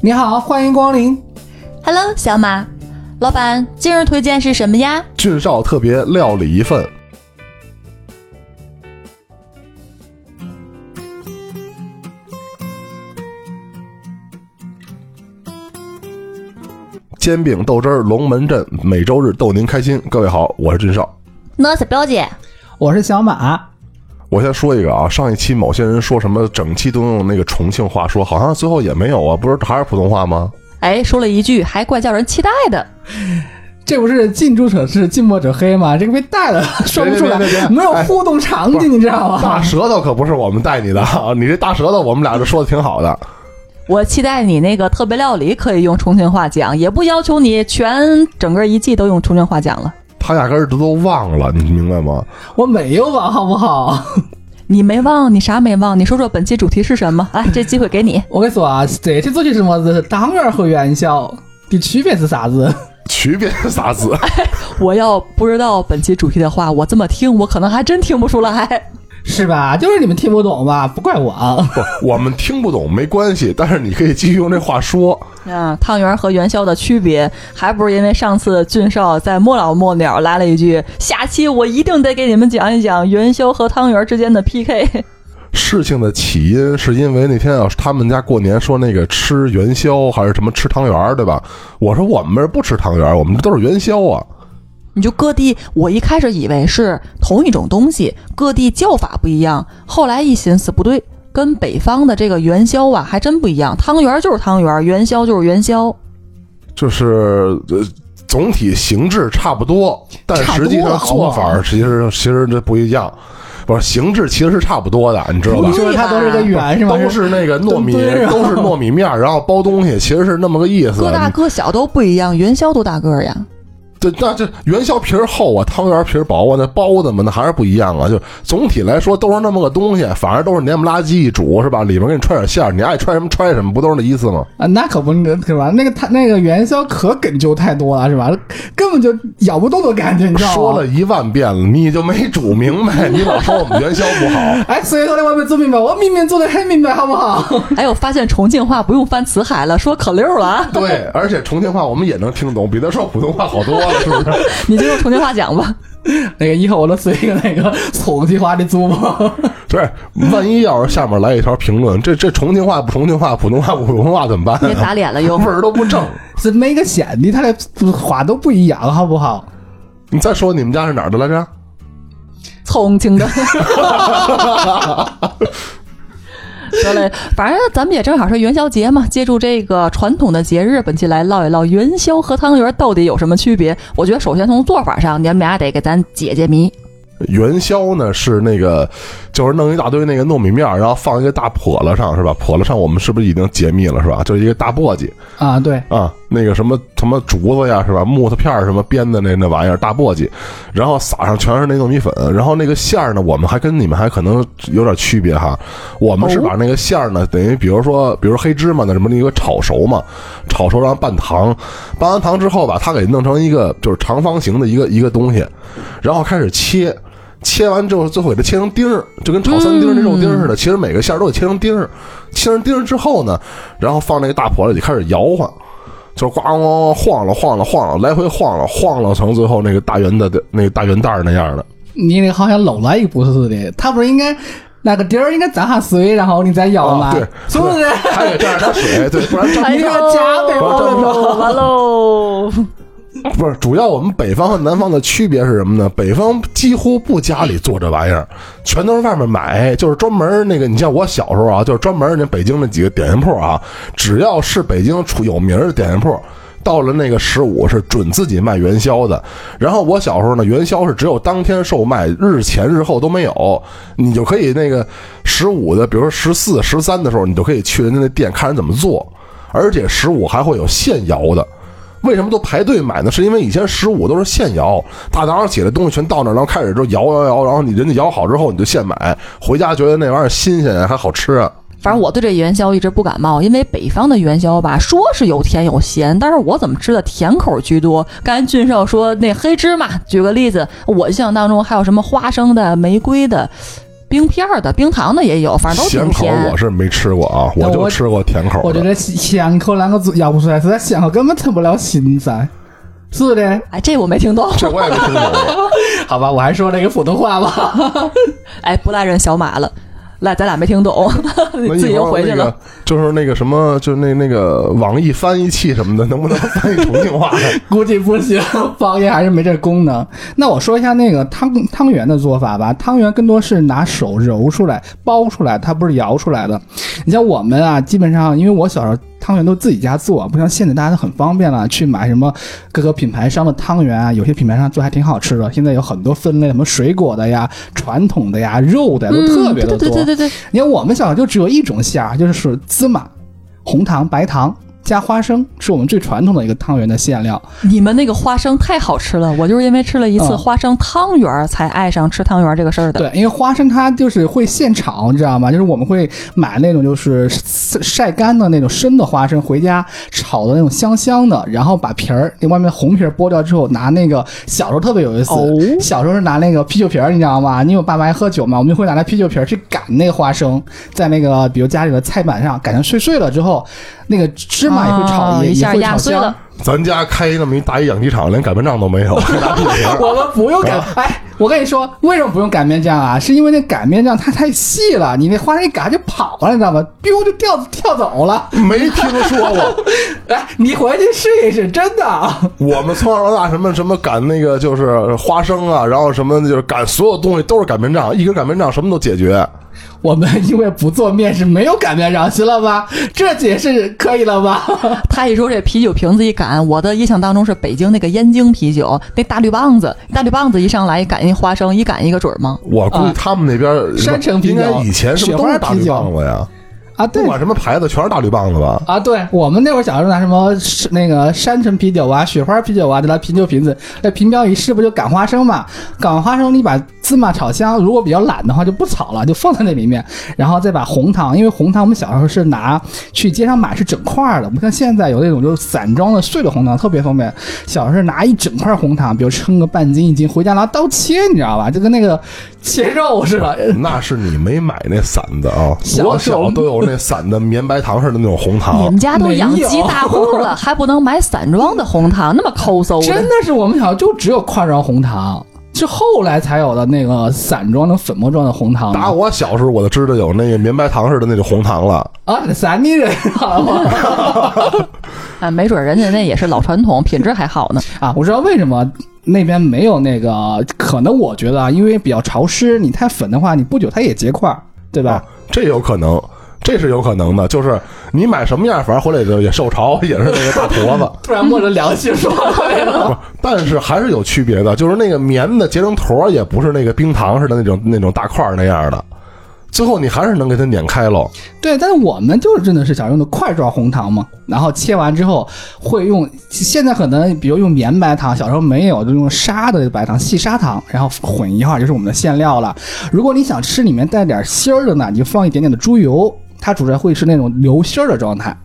你好，欢迎光临。Hello，小马，老板，今日推荐是什么呀？俊少特别料理一份。煎饼豆汁儿龙门阵，每周日逗您开心。各位好，我是俊少。我是表姐。我是小马。我先说一个啊，上一期某些人说什么整期都用那个重庆话说，好像最后也没有啊，不是还是普通话吗？哎，说了一句，还怪叫人期待的。这不是近朱者赤，近墨者黑吗？这个被带了，说不出来别别别别，没有互动场景，你知道吗大？舌头可不是我们带你的啊，你这大舌头我们俩这说的挺好的。我期待你那个特别料理可以用重庆话讲，也不要求你全整个一季都用重庆话讲了。他压根儿都都忘了，你明白吗？我没有忘，好不好？你没忘，你啥没忘？你说说本期主题是什么？来，这机会给你。我跟你说啊，这期主题是什么子？汤圆儿和元宵的区别是啥子？区别是啥子？我要不知道本期主题的话，我这么听，我可能还真听不出来。是吧？就是你们听不懂吧？不怪我啊。不，我们听不懂没关系，但是你可以继续用这话说。啊，汤圆和元宵的区别，还不是因为上次俊少在末老末了来了一句：“下期我一定得给你们讲一讲元宵和汤圆之间的 PK。事情的起因是因为那天啊，他们家过年说那个吃元宵还是什么吃汤圆儿，对吧？我说我们这儿不吃汤圆儿，我们这都是元宵啊。”你就各地，我一开始以为是同一种东西，各地叫法不一样。后来一寻思，不对，跟北方的这个元宵啊还真不一样。汤圆就是汤圆，元宵就是元宵。就是呃，总体形制差不多，但实际上做法其实其实这不一样。不是形制其实是差不多的，你知道吧你？说它都是个圆是吗？都是那个糯米，都是糯米面儿，然后包东西，其实是那么个意思。个大个小都不一样，元宵多大个儿呀？这那这元宵皮儿厚啊，汤圆皮儿薄啊，那包子嘛那还是不一样啊。就总体来说都是那么个东西，反正都是黏不拉几一煮是吧？里面给你揣点馅儿，你爱揣什么揣什么，不都是那意思吗？啊，那可不是吧？那个他那个元宵可梗就太多了，是吧？根本就咬不动的感觉，你知道吗？说了一万遍了，你就没煮明白，你老说我们元宵不好。哎，所以说我没做明白，我明明做的很明白，好不好？哎，我发现重庆话不用翻词海了，说可溜了啊！对，而且重庆话我们也能听懂，比他说普通话好多了，是不是？你就用重庆话讲吧。那个以后我都随一个那个重庆话的主播。对，万一要是下面来一条评论，这这重庆话不重庆话，普通话不普通话怎么办、别打脸了又 味儿都不正。是每个县的他的话都不一样，好不好？你再说你们家是哪儿的来着？重庆的。得嘞，反正咱们也正好是元宵节嘛，借助这个传统的节日，本期来唠一唠元宵和汤圆到底有什么区别。我觉得首先从做法上，你们俩得给咱解解谜。元宵呢是那个，就是弄一大堆那个糯米面，然后放一个大笸箩上，是吧？笸箩上我们是不是已经解密了，是吧？就是一个大簸箕啊，对，啊，那个什么什么竹子呀，是吧？木头片什么编的那那玩意儿，大簸箕，然后撒上全是那糯米粉，然后那个馅儿呢，我们还跟你们还可能有点区别哈。我们是把那个馅儿呢，等于比如说，比如黑芝麻的什么那个炒熟嘛，炒熟然后拌糖，拌完糖之后吧，它给弄成一个就是长方形的一个一个东西，然后开始切。切完之后，最后给它切成丁儿，就跟炒三丁那肉丁似的。其实每个馅儿都得切成丁儿，切成丁儿之后呢，然后放那个大笸箩里开始摇晃，就是咣咣晃了晃了晃了，来回晃了晃了成最后那个大圆的那个大圆蛋那样的。你那好像漏了一步似的，他不是应该那个底儿应该沾下水，然后你再摇吗？啊，对，是不是？还得蘸点水，对，不然蘸你哎呦，看加倍完喽，完喽！不是，主要我们北方和南方的区别是什么呢？北方几乎不家里做这玩意儿，全都是外面买，就是专门那个。你像我小时候啊，就是专门那北京那几个点心铺啊，只要是北京出有名的点心铺。到了那个十五是准自己卖元宵的，然后我小时候呢，元宵是只有当天售卖，日前日后都没有。你就可以那个十五的，比如说十四、十三的时候，你就可以去人家那店看人怎么做，而且十五还会有现摇的。为什么都排队买呢？是因为以前十五都是现摇，大早上起来东西全到那儿，然后开始就摇摇摇，然后你人家摇好之后你就现买，回家觉得那玩意儿新鲜还好吃啊。反正我对这元宵一直不感冒，因为北方的元宵吧，说是有甜有咸，但是我怎么吃的甜口居多。刚才俊少说那黑芝麻，举个例子，我印象当中还有什么花生的、玫瑰的，冰片儿的、冰糖的也有，反正都咸口挺甜我。是没吃过啊，我我就吃过甜口的。我觉得咸口两个字咬不出来，实在咸口根本成不了心塞。是的，哎，这我没听懂。这我也没听懂。好吧，我还说那个普通话吧。哎，不赖人小马了。来，咱俩没听懂，那 自己又回去了。那个就是那个什么，就是那那个网易翻译器什么的，能不能翻译重庆话呀？估计不行，方言还是没这功能。那我说一下那个汤汤圆的做法吧。汤圆更多是拿手揉出来、包出来，它不是摇出来的。你像我们啊，基本上因为我小时候汤圆都自己家做，不像现在大家都很方便了，去买什么各个品牌商的汤圆啊，有些品牌商做还挺好吃的。现在有很多分类，什么水果的呀、传统的呀、肉的呀，都特别的多。嗯对对对对对，你看我们小时候就只有一种馅儿，就是是芝麻、红糖、白糖加花生，是我们最传统的一个汤圆的馅料。你们那个花生太好吃了，我就是因为吃了一次嗯花生汤圆儿才爱上吃汤圆儿这个事儿的。对，因为花生它就是会现炒，你知道吗？就是我们会买那种就是晒晒干的那种生的花生，回家炒的那种香香的，然后把皮儿那外面红皮儿剥掉之后，拿那个小时候特别有意思，哦小时候是拿那个啤酒瓶儿，你知道吗？因为我爸爸爱喝酒嘛，我们就会拿那啤酒瓶儿去擀那个花生，在那个比如家里的菜板上擀成碎碎了之后，那个芝麻也会炒，也啊一下也会炒香压碎了。咱家开那么一大一养鸡场，连擀面杖都没有，我们不用擀，哎，我跟你说，为什么不用擀面杖啊？是因为那擀面杖它太细了，你那花生一擀就跑了，你知道吗？biu 就掉跳走了。没听说过。来，你回去试一试，真的。我们从小到大什么什么擀那个就是花生啊，然后什么就是擀所有东西都是擀面杖，一根擀面杖什么都解决。我们因为不做面是没有擀面杖，行了吧？这解释可以了吧？他一说这啤酒瓶子一擀，我的印象当中是北京那个燕京啤酒，那大绿棒子，大绿棒子一上来擀一花生，一擀一个准儿吗？我估计他们那边山城啤酒应该以前是不是都是大绿棒子呀？啊，对不管什么牌子，全是大绿棒子吧？啊，对我们那会儿小时候拿什么是那个山城啤酒啊、雪花啤酒啊，拿啤酒瓶子，那瓶标一试不就擀花生嘛？擀完花生，你把芝麻炒香，如果比较懒的话就不炒了，就放在那里面，然后再把红糖，因为红糖我们小时候是拿去街上买是整块儿的，不像现在有那种就是散装的碎的红糖，特别方便。小时候拿一整块红糖，比如称个半斤一斤，回家拿刀切，你知道吧？就跟那个切肉似的。那是你没买那散子啊！我小时候都有那散的绵白糖似的那种红糖 你们。家都养鸡大户了，还不能买散装的红糖，那么抠搜。真的是我们小时候就只有块状红糖，是后来才有的那个散装的粉末状的红糖打我小时候我就知道有那个绵白糖似的那种红糖了。啊，三里人好吗？啊，没准人家那也是老传统，品质还好呢。啊，我知道为什么那边没有那个，可能我觉得啊，因为比较潮湿，你太粉的话，你不久它也结块儿，对吧？啊，这有可能，这是有可能的。就是你买什么样，反正回来就也受潮，也是那个大坨子。突然摸着良心说来不了，但是还是有区别的，就是那个棉的结成坨儿，也不是那个冰糖似的那种那种大块儿那样的。最后你还是能给它碾开喽。对，但是我们就是真的是想用的块状红糖嘛，然后切完之后会用，现在可能比如用绵白糖，小时候没有，就用砂的白糖、细砂糖，然后混一块儿就是我们的馅料了。如果你想吃里面带点芯儿的呢，你就放一点点的猪油，它煮出来会是那种流心儿的状态。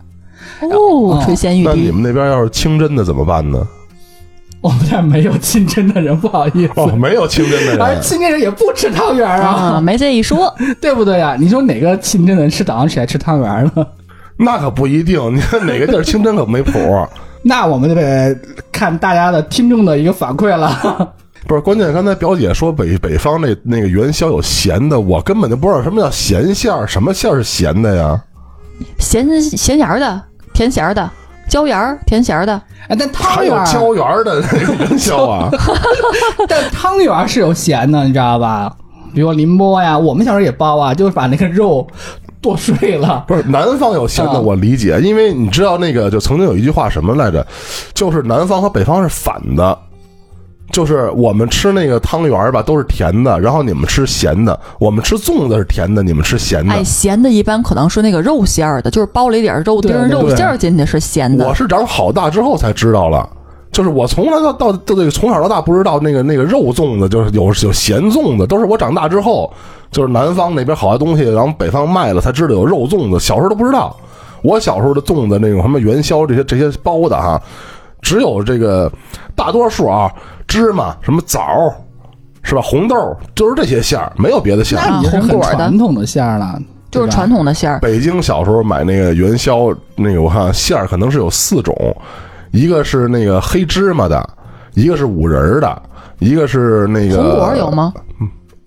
哦，垂涎欲滴。那你们那边要是清真的怎么办呢？我们这儿没有清真的人，不好意思。哦，没有清真的而人，清真人也不吃汤圆儿啊，啊，没这一说，对不对呀、你说哪个清真的人吃早上起来吃汤圆儿呢？那可不一定。你看哪个地儿清真可没谱。那我们就得看大家的听众的一个反馈了。不是，关键刚才表姐说北北方那那个元宵有咸的，我根本就不知道什么叫咸馅儿，什么馅儿是咸的呀？咸咸盐儿的、甜咸儿的、椒盐儿、甜咸儿的。哎，但汤还有圆儿，椒盐儿的那个元宵啊？但汤圆儿是有咸的，你知道吧？比如宁波呀，我们小时候也包啊，就是把那个肉剁碎了。不是南方有咸的，嗯我理解，因为你知道那个就曾经有一句话什么来着，就是南方和北方是反的，就是我们吃那个汤圆儿吧都是甜的，然后你们吃咸的，我们吃粽子是甜的，你们吃咸的哎，。咸的一般可能是那个肉馅儿的，就是包了一点肉丁肉馅儿进去是咸的我。是长好大之后才知道了。就是我从来到到到这个从小到大不知道那个那个肉粽子，就是有有咸粽子，都是我长大之后，就是南方那边好些东西，然后北方卖了才知道有肉粽子，小时候都不知道。我小时候的粽子那种什么元宵这些这些包的哈，只有这个大多数啊芝麻什么枣儿是吧？红豆就是这些馅儿，没有别的馅儿。那你是很红果的传统的馅儿了，就是传统的馅儿。北京小时候买那个元宵，那个我看馅儿可能是有四种，一个是那个黑芝麻的，一个是五仁儿的，一个是那个红果有？吗？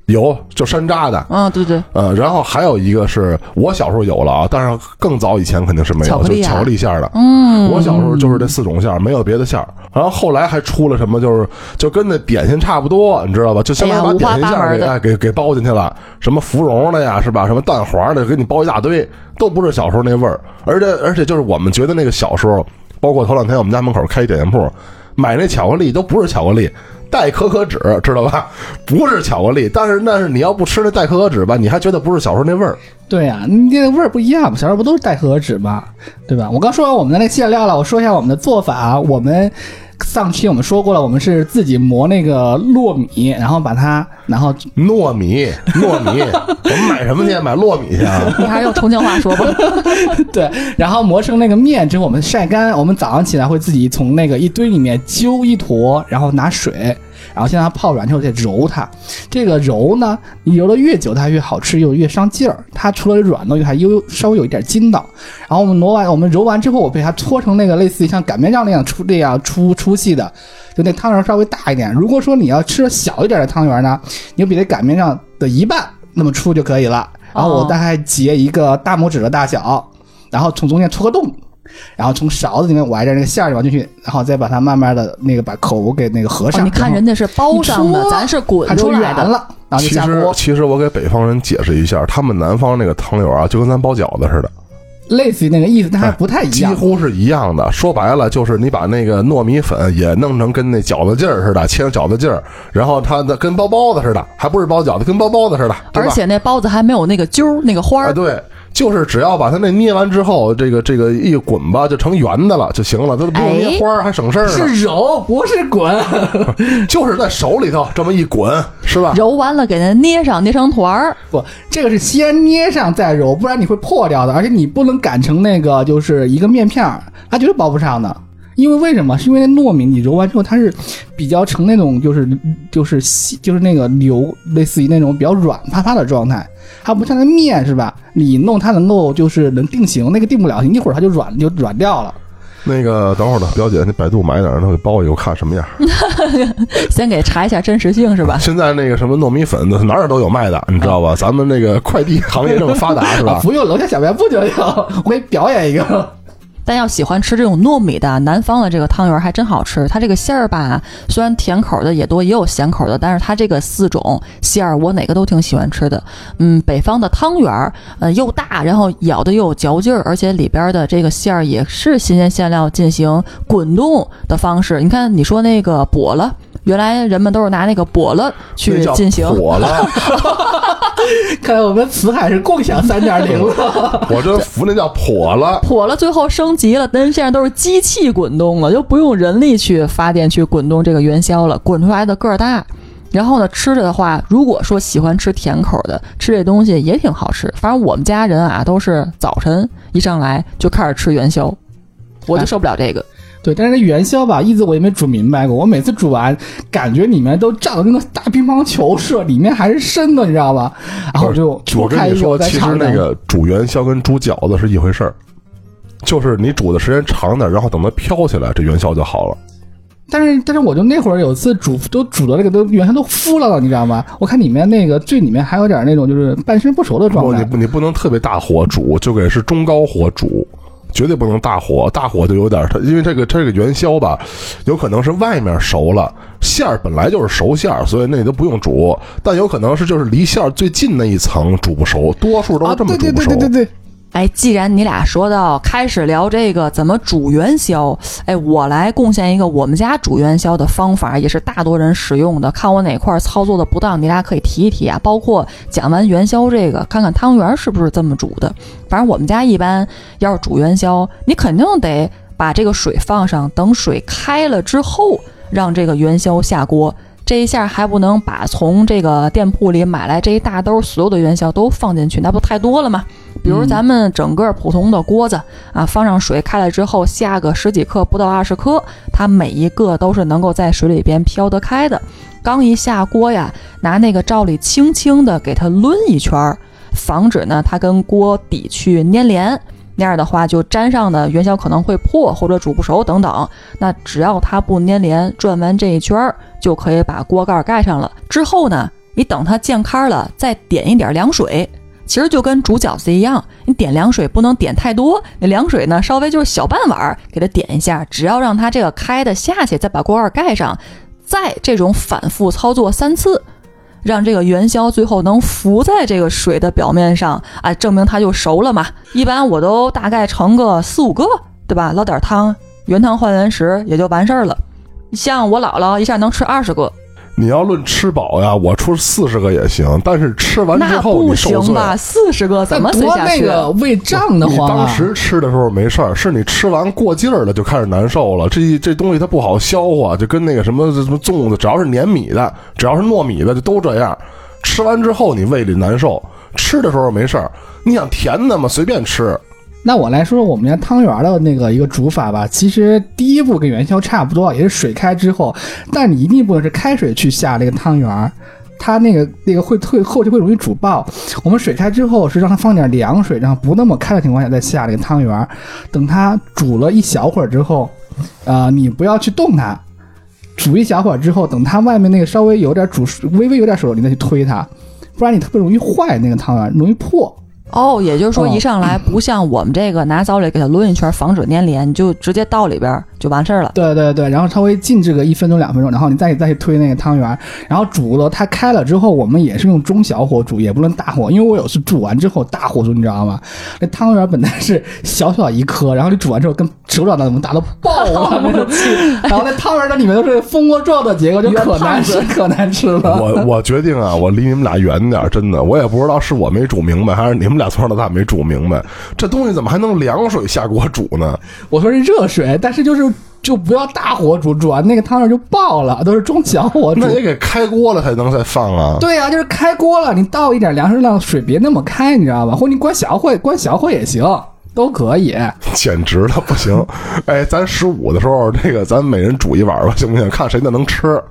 有，就山楂的。嗯，对对，呃，然后还有一个是我小时候有了啊，但是更早以前肯定是没有，巧克力啊就是巧克力馅儿的。嗯，我小时候就是这四种馅儿，没有别的馅儿。然后后来还出了什么，就是就跟那点心差不多，你知道吧？就相当于把点心馅儿给八门的哎给给包进去了，什么芙蓉的呀，是吧？什么蛋黄的，给你包一大堆，都不是小时候那味儿。而且而且就是我们觉得那个小时候，包括头两天我们家门口开一点心铺，买那巧克力都不是巧克力。代可可脂，知道吧？不是巧克力，但是那是你要不吃那代可可脂吧，你还觉得不是小时候那味儿。对呀、你那个味儿不一样嘛，小时候不都是代可可脂吗？对吧？我刚说完我们的那馅料了，我说一下我们的做法。我们上期我们说过了，我们是自己磨那个糯米，然后把它，然后糯米，糯米，我们买什么去？买糯米去啊？你还是用重庆话说吧。对，然后磨成那个面之后，我们晒干。我们早上起来会自己从那个一堆里面揪一坨，然后拿水，然后先让它泡软之后再揉它。这个揉呢，你揉的越久，它越好吃，又越上劲儿。它除了软呢，还又稍微有一点筋道。然后我们挪完，我们揉完之后，我被它搓成那个类似于像擀面杖那样粗那样粗粗细的，就那汤圆稍微大一点。如果说你要吃小一点的汤圆呢，你就比那擀面杖的一半那么粗就可以了。然后我大概截一个大拇指的大小，然后从中间戳个洞，然后从勺子里面崴点那个馅儿往进去，然后再把它慢慢的那个把口给那个合上。哦你看人家是包上的，咱是滚出出来的。了，然后就其实下锅，其实我给北方人解释一下，他们南方那个汤圆啊，就跟咱包饺子似的，类似于那个意思，但还不太一样。几乎是一样的。说白了，就是你把那个糯米粉也弄成跟那饺子劲儿似的，切成饺子劲儿，然后它的跟包包子似的，还不是包饺子，跟包包子似的，对吧？而且那包子还没有那个揪儿、那个花啊，儿。对，就是只要把它那捏完之后，这个这个一滚吧，就成圆的了就行了，它不用捏花儿，还省事儿呢。是揉，不是滚。就是在手里头这么一滚，是吧？揉完了给它捏上，捏成团儿。不，这个是先捏上再揉，不然你会破掉的。而且你不能擀成那个就是一个面片儿，它绝对包不上的。因为为什么？是因为那糯米你揉完之后，它是比较成那种就是就是细就是那个流，类似于那种比较软趴趴的状态，它不像那面是吧？你弄它能够就是能定型，那个定不了型，一会儿它就软就软掉了。那个等会儿呢，表姐，你百度买点儿，让她给包一个，我看什么样。先给查一下真实性是吧？现在那个什么糯米粉哪儿哪儿都有卖的，你知道吧？咱们那个快递行业这么发达，是 啊吧？不用楼下小卖部就有，我给你表演一个。但要喜欢吃这种糯米的，南方的这个汤圆还真好吃。它这个馅儿吧，虽然甜口的也多，也有咸口的，但是它这个四种馅儿，我哪个都挺喜欢吃的。嗯，北方的汤圆儿，呃，又大，然后咬的又有嚼劲儿，而且里边的这个馅儿也是新鲜馅料进行滚动的方式。你看，你说那个簸了。原来人们都是拿那个簸了去进行，火了，看来我们辞海是共享三点零了。我这服那叫破了。火了，最后升级了，但是现在都是机器滚动了，就不用人力去发电去滚动这个元宵了，滚出来的个儿大。然后呢，吃着的话，如果说喜欢吃甜口的，吃这东西也挺好吃。反正我们家人啊，都是早晨一上来就开始吃元宵，我就受不了这个。对，但是那元宵吧，一直我也没煮明白过。我每次煮完，感觉里面都炸的跟个大乒乓球似的，里面还是生的，你知道吧？然后我就我跟你说，其实。那个煮元宵跟煮饺子是一回事儿，就是你煮的时间长点，然后等它飘起来，这元宵就好了。但是但是我就那会儿有次煮都煮的那个都元宵都敷了，你知道吗？我看里面那个最里面还有点那种就是半生不熟的状不，你态。不你不能特别大火煮，就给是中高火煮，绝对不能大火，大火就有点儿它，因为这个它这个元宵吧，有可能是外面熟了，馅儿本来就是熟馅儿，所以那都不用煮，但有可能是就是离馅儿最近那一层煮不熟，多数都啊，是这么煮不熟。对对对对，哎，既然你俩说到开始聊这个怎么煮元宵，哎，我来贡献一个我们家煮元宵的方法，也是大多人使用的。看我哪块操作的不当，你俩可以提一提啊。包括讲完元宵这个，看看汤圆是不是这么煮的。反正我们家一般要是煮元宵，你肯定得把这个水放上，等水开了之后，让这个元宵下锅。这一下还不能把从这个店铺里买来这一大兜所有的元宵都放进去，那不太多了吗？比如咱们整个普通的锅子啊，放上水开了之后，下个十几克不到二十克，它每一个都是能够在水里边飘得开的。刚一下锅呀，拿那个罩里轻轻的给它抡一圈儿，防止呢它跟锅底去粘连。那样的话，就粘上的元宵可能会破或者煮不熟等等。那只要它不粘连，转完这一圈儿就可以把锅盖盖上了。之后呢，你等它见开了，再点一点凉水。其实就跟煮饺子一样，你点凉水不能点太多，那凉水呢稍微就是小半碗，给它点一下，只要让它这个开的下去，再把锅盖盖上，再这种反复操作三次。让这个元宵最后能浮在这个水的表面上，啊，证明它就熟了嘛。一般我都大概盛个四五个，对吧？捞点汤，原汤化原食也就完事儿了。像我姥姥一下能吃二十个，你要论吃饱呀，我出四十个也行，但是吃完之后你受罪。行吧？四十个怎么那多塞下去？那个胃胀的你慌啊！当时吃的时候没事儿，是你吃完过劲儿了就开始难受了。这这东西它不好消化，就跟那个什么什么粽子，只要是粘米的，只要是糯米的，就都这样。吃完之后你胃里难受，吃的时候没事儿。你想甜的嘛，随便吃。那我来说说我们家汤圆的那个一个煮法吧。其实第一步跟元宵差不多，也是水开之后，但你一定不能是开水去下这个汤圆，它那个那个会退后期会容易煮爆。我们水开之后是让它放点凉水，然后不那么开的情况下再下这个汤圆。等它煮了一小会儿之后，啊、你不要去动它，煮一小会儿之后，等它外面那个稍微有点煮微微有点熟，你再去推它，不然你特别容易坏那个汤圆，容易破。哦，也就是说哦。一上来不像我们这个拿笊篱给它抡一圈，防止粘连，你就直接倒里边儿就完事儿了。对对对，然后稍微静置个一分钟两分钟，然后你再再去推那个汤圆儿，然后煮了它开了之后，我们也是用中小火煮，也不能大火，因为我有次煮完之后大火煮，你知道吗？那汤圆儿本来是小小一颗，然后你煮完之后跟手掌那么大，都爆了那种，然后那汤圆儿那里面都是蜂窝状的结构，就可难吃 可难吃了。我我决定啊，我离你们俩远点儿，真的，我也不知道是我没煮明白，还是你们俩从小到大没煮明白，这东西怎么还能凉水下锅煮呢？我说是热水，但是就是就不要大火煮，煮完那个汤圆就爆了，都是中小火煮那。也给开锅了才能再放啊。对呀、就是开锅了，你倒一点粮食，让水别那么开，你知道吧？或者你关小火，关小火也行，都可以。简直了，不行！哎，咱十五的时候，这个咱每人煮一碗吧，行不行？看谁的能吃。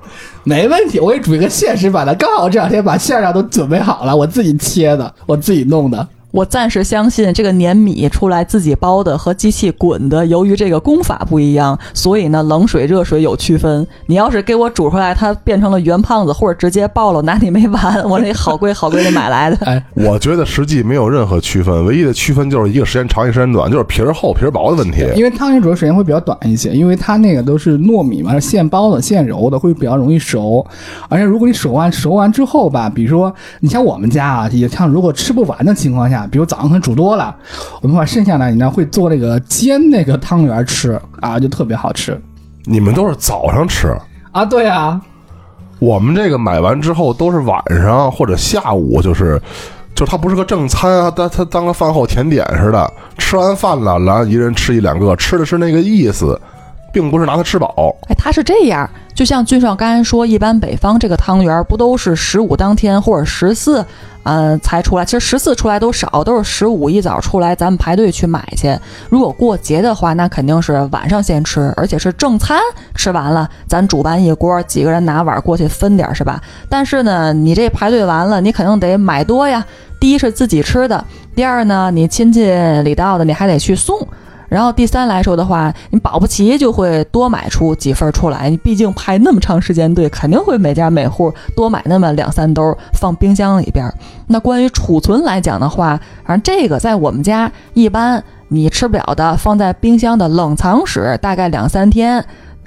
没问题，我给你煮一个现实版的，刚好这两天把馅料都准备好了，我自己切的，我自己弄的。我暂时相信这个粘米出来自己包的和机器滚的，由于这个功法不一样，所以呢冷水热水有区分。你要是给我煮出来，它变成了圆胖子，或者直接爆了，拿你没完。我那好贵好贵的买来的。哎，我觉得实际没有任何区分，唯一的区分就是一个时间长，一个时间短，就是皮儿厚皮儿薄的问题。因为汤圆煮的时间会比较短一些，因为它那个都是糯米嘛，是现包的、现揉的，会比较容易熟。而且如果你熟完熟完之后吧，比如说你像我们家啊，也像如果吃不完的情况下，比如早上可能煮多了，我们把剩下的你呢会做那个煎那个汤圆吃啊，就特别好吃你们都是早上吃，啊。对啊，我们这个买完之后都是晚上或者下午，就是，就是它不是个正餐啊，它它当个饭后甜点似的。吃完饭了，然后一人吃一两个，吃的是那个意思，并不是拿它吃饱。哎，它是这样，就像俊少刚才说，一般北方这个汤圆不都是十五当天或者十四，嗯，才出来。其实十四出来都少，都是十五一早出来，咱们排队去买去。如果过节的话，那肯定是晚上先吃，而且是正餐吃完了，咱煮完一锅，几个人拿碗过去分点，是吧？但是呢，你这排队完了，你肯定得买多呀。第一是自己吃的，第二呢，你亲戚里道的你还得去送。然后第三来说的话，你保不齐就会多买出几份出来。你毕竟排那么长时间队，肯定会每家每户多买那么两三兜放冰箱里边。那关于储存来讲的话，反正这个在我们家一般你吃不了的，放在冰箱的冷藏室大概两三天。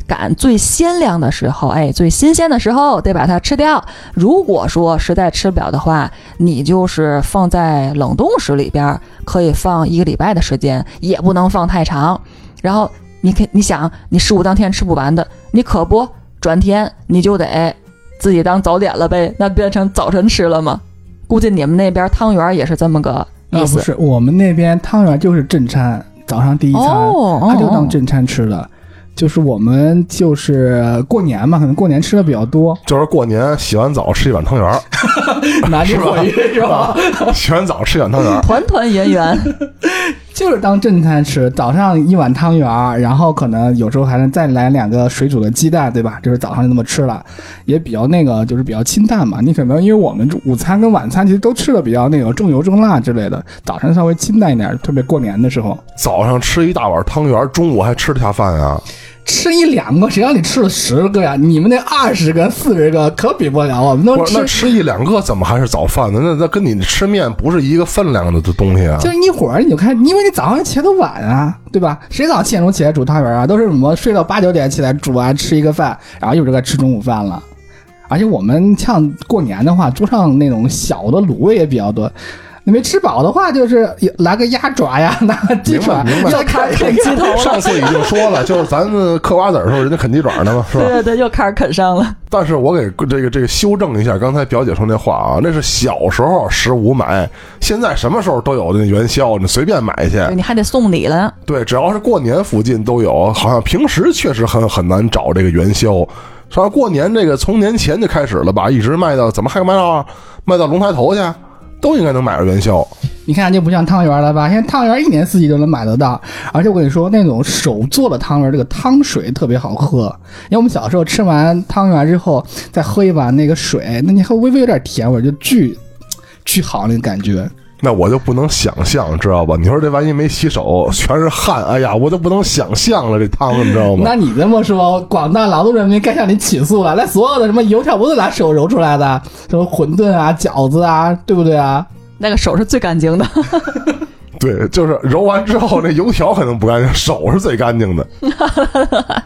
赶最鲜亮的时候，哎，最新鲜的时候得把它吃掉。如果说实在吃不了的话，你就是放在冷冻室里边儿，可以放一个礼拜的时间，也不能放太长。然后你可你想，你十五当天吃不完的，你可不转天你就得自己当早点了呗，那变成早晨吃了吗？估计你们那边汤圆儿也是这么个意啊，思。不是，我们那边汤圆就是正餐，早上第一餐，哦，它就哦当正餐吃了。就是我们就是过年嘛，可能过年吃的比较多，就是过年洗完澡吃一碗汤圆儿，男女混浴是吧？洗完澡吃碗汤圆，团团圆圆。就是当正餐吃，早上一碗汤圆，然后可能有时候还能再来两个水煮的鸡蛋，对吧？就是早上就那么吃了，也比较那个，就是比较清淡嘛。你可能因为我们午餐跟晚餐其实都吃的比较那个重油重辣之类的，早上稍微清淡一点，特别过年的时候早上吃一大碗汤圆，中午还吃得下饭呀？吃一两个，谁让你吃了十个呀？你们那二十个、四十个可比不了，我们那吃。吃一两个怎么还是早饭呢？那那跟你吃面不是一个分量的东西啊？就一会儿你就看，因为你早上起的晚啊，对吧？谁早上七点钟起来煮汤圆啊？都是什么睡到八九点起来煮完吃一个饭，然后一会儿就该吃中午饭了。而且我们像过年的话，桌上那种小的卤味也比较多。你没吃饱的话，就是来个鸭爪呀，拿个鸡爪，明白明白要看啃鸡头了 上次已经说了，就是咱们嗑瓜子的时候，人家啃鸡爪呢嘛，是吧？对对 对，又开始啃上了。但是我给这个这个修正一下刚才表姐说那话啊，那是小时候十五买，现在什么时候都有那元宵，你随便买去。你还得送礼了。对，只要是过年附近都有，好像平时确实很很难找这个元宵。上过年这个从年前就开始了吧，一直卖到怎么还卖到卖到龙抬头去，都应该能买着元宵。你看就不像汤圆了吧？现在汤圆一年四季都能买得到，而且我跟你说，那种手做的汤圆，这个汤水特别好喝。因为我们小时候吃完汤圆之后，再喝一碗那个水，那你还微微有点甜味，就巨巨好那个感觉。那我就不能想象，知道吧？你说这万一没洗手，全是汗，哎呀，我就不能想象了这汤，你知道吗？那你这么说，广大劳动人民该向你起诉了。那所有的什么油条不都拿手揉出来的？什么馄饨啊、饺子啊，对不对啊？那个手是最干净的，对，就是揉完之后，那油条可能不干净，手是最干净的。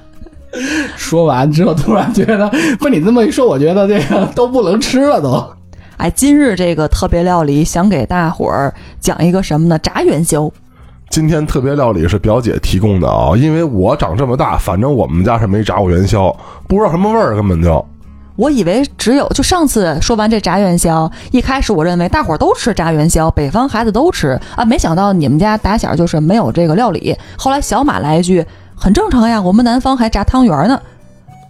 说完之后，突然觉得不你这么一说，我觉得这个都不能吃了都。哎，今日这个特别料理想给大伙儿讲一个什么呢？炸元宵。今天特别料理是表姐提供的啊，因为我长这么大，反正我们家是没炸过元宵，不知道什么味儿，根本就。我以为只有就上次说完这炸元宵，一开始我认为大伙儿都吃炸元宵，北方孩子都吃啊，没想到你们家打小就是没有这个料理。后来小马来一句，很正常呀，我们南方还炸汤圆呢，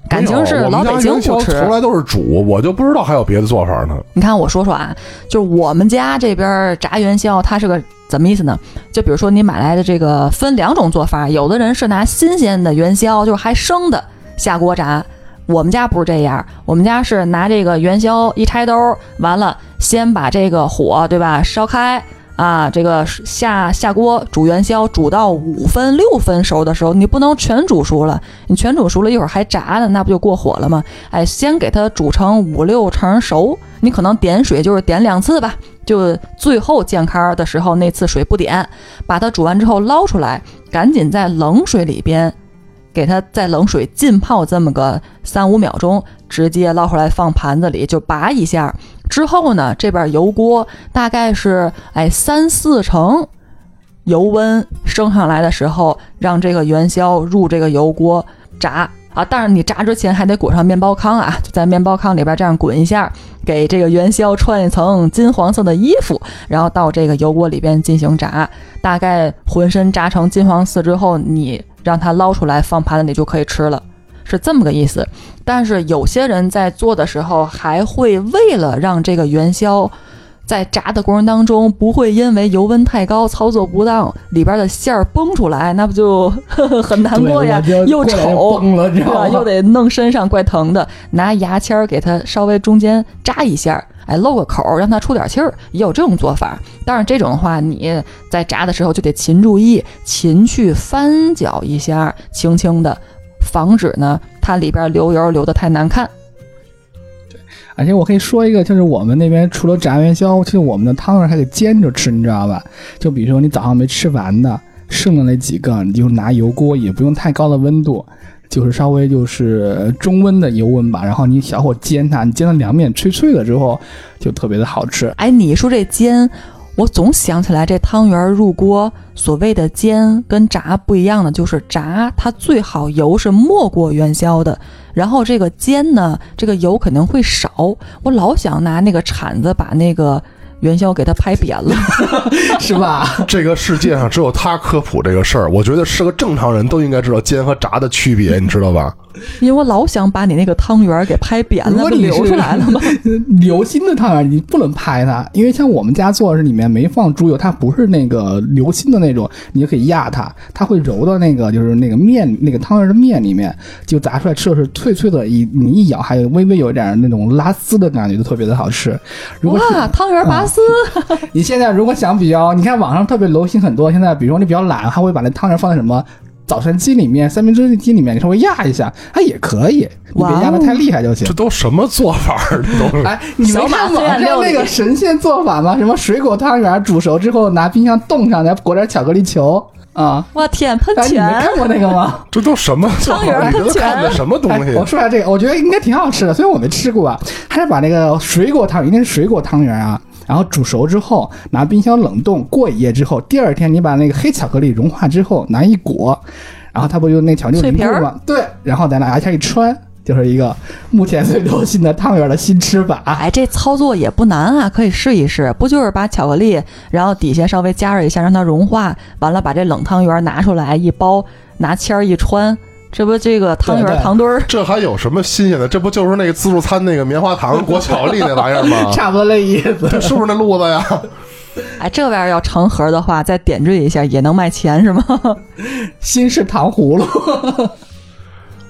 感情是老北京不吃。从来都是煮，我就不知道还有别的做法呢。你看我说说啊，就是我们家这边儿炸元宵，它是个怎么意思呢？就比如说你买来的这个分两种做法，有的人是拿新鲜的元宵，就是还生的下锅炸。我们家不是这样，我们家是拿这个元宵一拆兜，完了先把这个火对吧烧开啊，这个下下锅煮元宵，煮到五分六分熟的时候，你不能全煮熟了，你全煮熟了一会儿还炸呢，那不就过火了吗？哎，先给它煮成五六成熟，你可能点水就是点两次吧，就最后见开的时候那次水不点，把它煮完之后捞出来，赶紧在冷水里边。给它在冷水浸泡这么个三五秒钟，直接捞出来放盘子里就拔一下。之后呢，这边油锅大概是哎三四成油温升上来的时候，让这个元宵入这个油锅炸啊。但是你炸之前还得裹上面包糠啊，就在面包糠里边这样滚一下，给这个元宵穿一层金黄色的衣服，然后到这个油锅里边进行炸。大概浑身炸成金黄色之后，你让它捞出来放盘子里就可以吃了，是这么个意思。但是有些人在做的时候，还会为了让这个元宵在炸的过程当中不会因为油温太高操作不当，里边的馅儿崩出来，那不就呵 呵很难过呀，又丑。崩了，对吧？又得弄身上，怪疼的。拿牙签儿给它稍微中间扎一下，哎，露个口儿，让它出点气儿，也有这种做法。但是，这种的话，你在炸的时候就得勤注意，勤去翻搅一下，轻轻的，防止呢它里边流油流的太难看。对而且我可以说一个，就是我们那边除了炸元宵，其实我们的汤圆还得煎着吃，你知道吧？就比如说你早上没吃完的，剩的那几个，你就拿油锅，也不用太高的温度，就是稍微就是中温的油温吧，然后你小火煎它，你煎到两面脆脆了之后，就特别的好吃。哎，你说这煎，我总想起来这汤圆入锅，所谓的煎跟炸不一样的，就是炸它最好油是没过元宵的，然后这个煎呢，这个油肯定会少。我老想拿那个铲子把那个元宵给它拍扁了。是吧？这个世界上只有他科普这个事儿，我觉得是个正常人都应该知道煎和炸的区别，你知道吧？因为我老想把你那个汤圆儿给拍扁了，你是流出来了吗？流心的汤圆你不能拍它，因为像我们家做的是里面没放猪油，它不是那个流心的那种，你就可以压它，它会揉到那个就是那个面那个汤圆的面里面，就炸出来吃的是脆脆的，一你一咬还有微微有一点那种拉丝的感觉，就特别的好吃。如果是哇，汤圆儿拔丝，你现在如果想比较，你看网上特别流行很多，现在比如说你比较懒，还会把那汤圆放在什么早餐机里面、三明治机里面，你稍微压一下，它也可以，你别压的太厉害就行这。都什么做法？这都是哎，你没看网上那个神仙做法吗？什么水果汤圆煮熟之后拿冰箱冻上，再裹点巧克力球啊？我天，喷哎，你没！看过那个吗？这都什么做法儿？你这都看的什么东哎，西我？说一下这个，我觉得应该挺好吃的，虽然我没吃过啊。还是把那个水果汤，一定是水果汤圆啊，然后煮熟之后拿冰箱冷冻，过一夜之后，第二天你把那个黑巧克力融化之后拿一裹，然后它不就那巧克力脆皮儿凝固吗？对，然后再拿牙签一穿，就是一个目前最流行的汤圆的新吃法。哎，这操作也不难啊，可以试一试。不就是把巧克力，然后底下稍微加热一下，让它融化，完了把这冷汤圆拿出来一包，拿签儿一穿，这不这个汤圆糖墩儿这还有什么新鲜的？这不就是那个自助餐那个棉花糖 裹巧克力那玩意儿吗？差不多那意思。这是不是那路子呀？哎，这玩意儿要成盒的话，再点缀一下也能卖钱是吗？新式糖葫芦，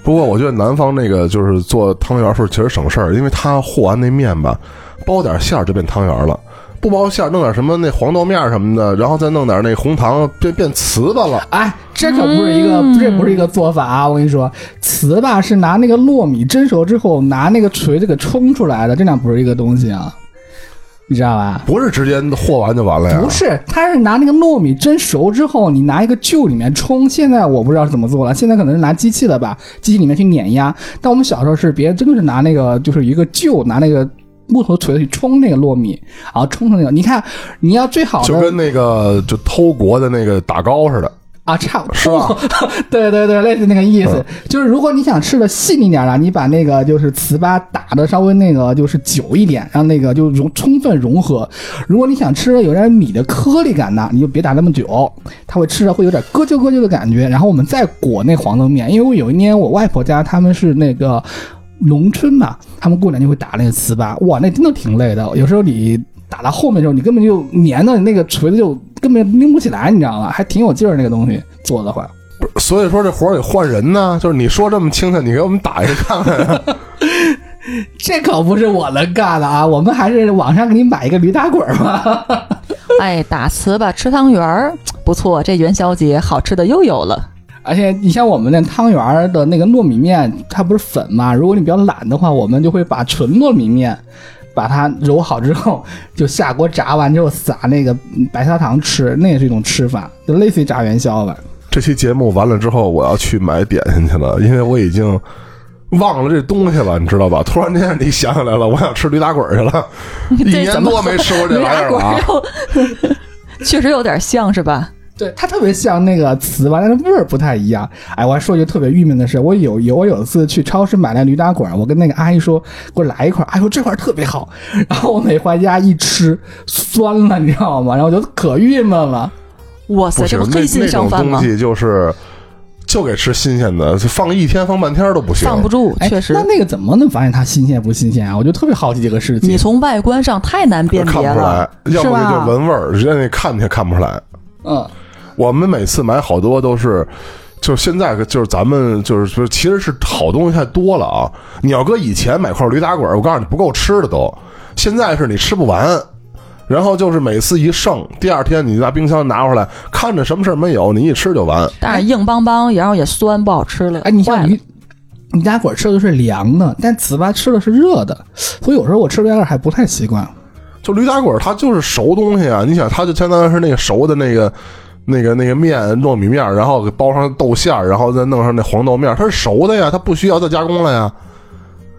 不过我觉得南方那个就是做汤圆儿时候其实省事儿，因为他和完那面吧，包点馅儿就变汤圆儿了。不包馅儿，弄点什么那黄豆面儿什么的，然后再弄点那红糖，变变糍粑了。哎，这可不是一个，嗯这不是一个做法啊！我跟你说，糍粑是拿那个糯米蒸熟之后，拿那个锤子给冲出来的，这俩不是一个东西啊，你知道吧？不是直接和完就完了呀？不是，它是拿那个糯米蒸熟之后，你拿一个臼里面冲。现在我不知道是怎么做了，现在可能是拿机器了吧，机器里面去碾压。但我们小时候是别人真的是拿那个，就是一个臼，拿那个木头锤子去冲那个糯米，然后冲成那个。你看，你要最好的就跟那个就偷国的那个打糕似的。啊，差不多是吧？对对对，类似那个意思。嗯就是如果你想吃的细腻点儿了，你把那个就是糍粑打的稍微那个就是久一点，让那个就融充分融合。如果你想吃的有点米的颗粒感呢，你就别打那么久，它会吃着会有点咯啾咯啾的感觉。然后我们再裹那黄豆面，因为我有一年我外婆家他们是那个农村嘛，他们过年就会打那个糍粑，哇，那真的挺累的。有时候你打到后面的时候，你根本就粘的那个锤子就根本拎不起来，你知道吗？还挺有劲儿那个东西做的话。所以说这活儿得换人呢。就是你说这么清楚，你给我们打一个看看。这可不是我能干的啊！我们还是网上给你买一个驴打滚儿吧。哎，打糍粑吃汤圆儿不错，这元宵节好吃的又有了。而且你像我们那汤圆儿的那个糯米面，它不是粉嘛？如果你比较懒的话，我们就会把纯糯米面，把它揉好之后，就下锅炸完之后撒那个白砂糖吃，那也是一种吃法，就类似于炸元宵吧。这期节目完了之后，我要去买点心去了，因为我已经忘了这东西了，你知道吧？突然间你想起来了，我想吃驴打滚儿去了，一年多没吃过这玩意儿了啊！确实有点像是吧？对，它特别像那个糍粑，但是味儿不太一样。哎，我还说一句特别郁闷的事，我有有我有一次去超市买那驴打滚儿，我跟那个阿姨说，给我来一块儿，阿姨说这块儿特别好，然后我每回家一吃酸了，你知道吗？然后我就可郁闷了。哇塞，这不黑心那种商贩吗东？西，就是就给吃新鲜的，放一天放半天都不行。放不住，哎，确实那。那个怎么能发现它新鲜不新鲜啊？我就特别好奇这个事情。你从外观上太难辨看不出别了来。，要不就闻味儿，人家看也看不出来。嗯，我们每次买好多都是，就是现在就是咱们就是说，其实是好东西太多了啊。你要搁以前买块驴打滚儿，我告诉你不够吃的都，现在是你吃不完。然后就是每次一剩，第二天你拿冰箱拿出来，看着什么事儿没有，你一吃就完。但是硬邦邦，然后也酸，不好吃了。哎，你像坏了驴驴打滚儿吃的是凉的，但糍粑吃的是热的，所以有时候我吃驴打滚还不太习惯。就驴打滚儿，它就是熟东西啊！你想，它就相当于是那个熟的那个、那个、那个面糯米面儿，然后给包上豆馅儿，然后再弄上那黄豆面儿，它是熟的呀，它不需要再加工了呀。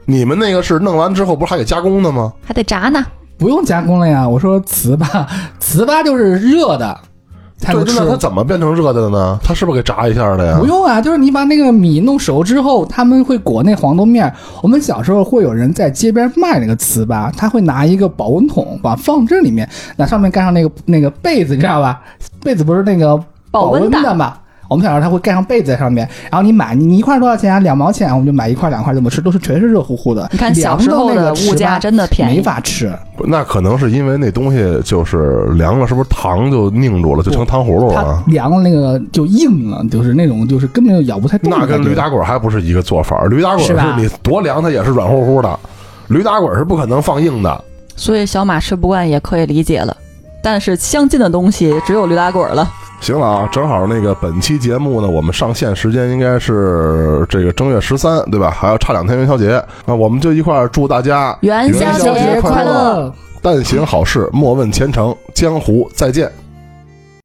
你们那个是弄完之后不是还得加工的吗？还得炸呢。不用加工了呀！我说糍粑，糍粑就是热的，对，才能吃那。它怎么变成热的呢？它是不是给炸一下的呀？不用啊，就是你把那个米弄熟之后，他们会裹那黄豆面儿。我们小时候会有人在街边卖那个糍粑，他会拿一个保温桶把放这里面，那上面盖上那个那个被子，你知道吧？被子不是那个保温的温的嘛？我们小时候他会盖上被子在上面，然后你买你你一块多少钱啊？两毛钱，我们就买一块两块这么吃，都是全是热乎乎的。你看小时候的物价真的便宜没法吃。那可能是因为那东西就是凉了，是不是糖就凝住了，就成糖葫芦了？凉了那个就硬了，就是那种就是根本就咬不太动那。跟驴打滚还不是一个做法。驴打滚是是吧你多凉它也是软乎乎的，驴打滚是不可能放硬的。所以小马吃不惯也可以理解了。但是相近的东西只有驴打滚了。行了啊，正好那个本期节目呢，我们上线时间应该是这个正月十三，对吧？还要差两天元宵节，那我们就一块儿祝大家元宵宵节快快乐！但行好事，莫问前程，江湖再见。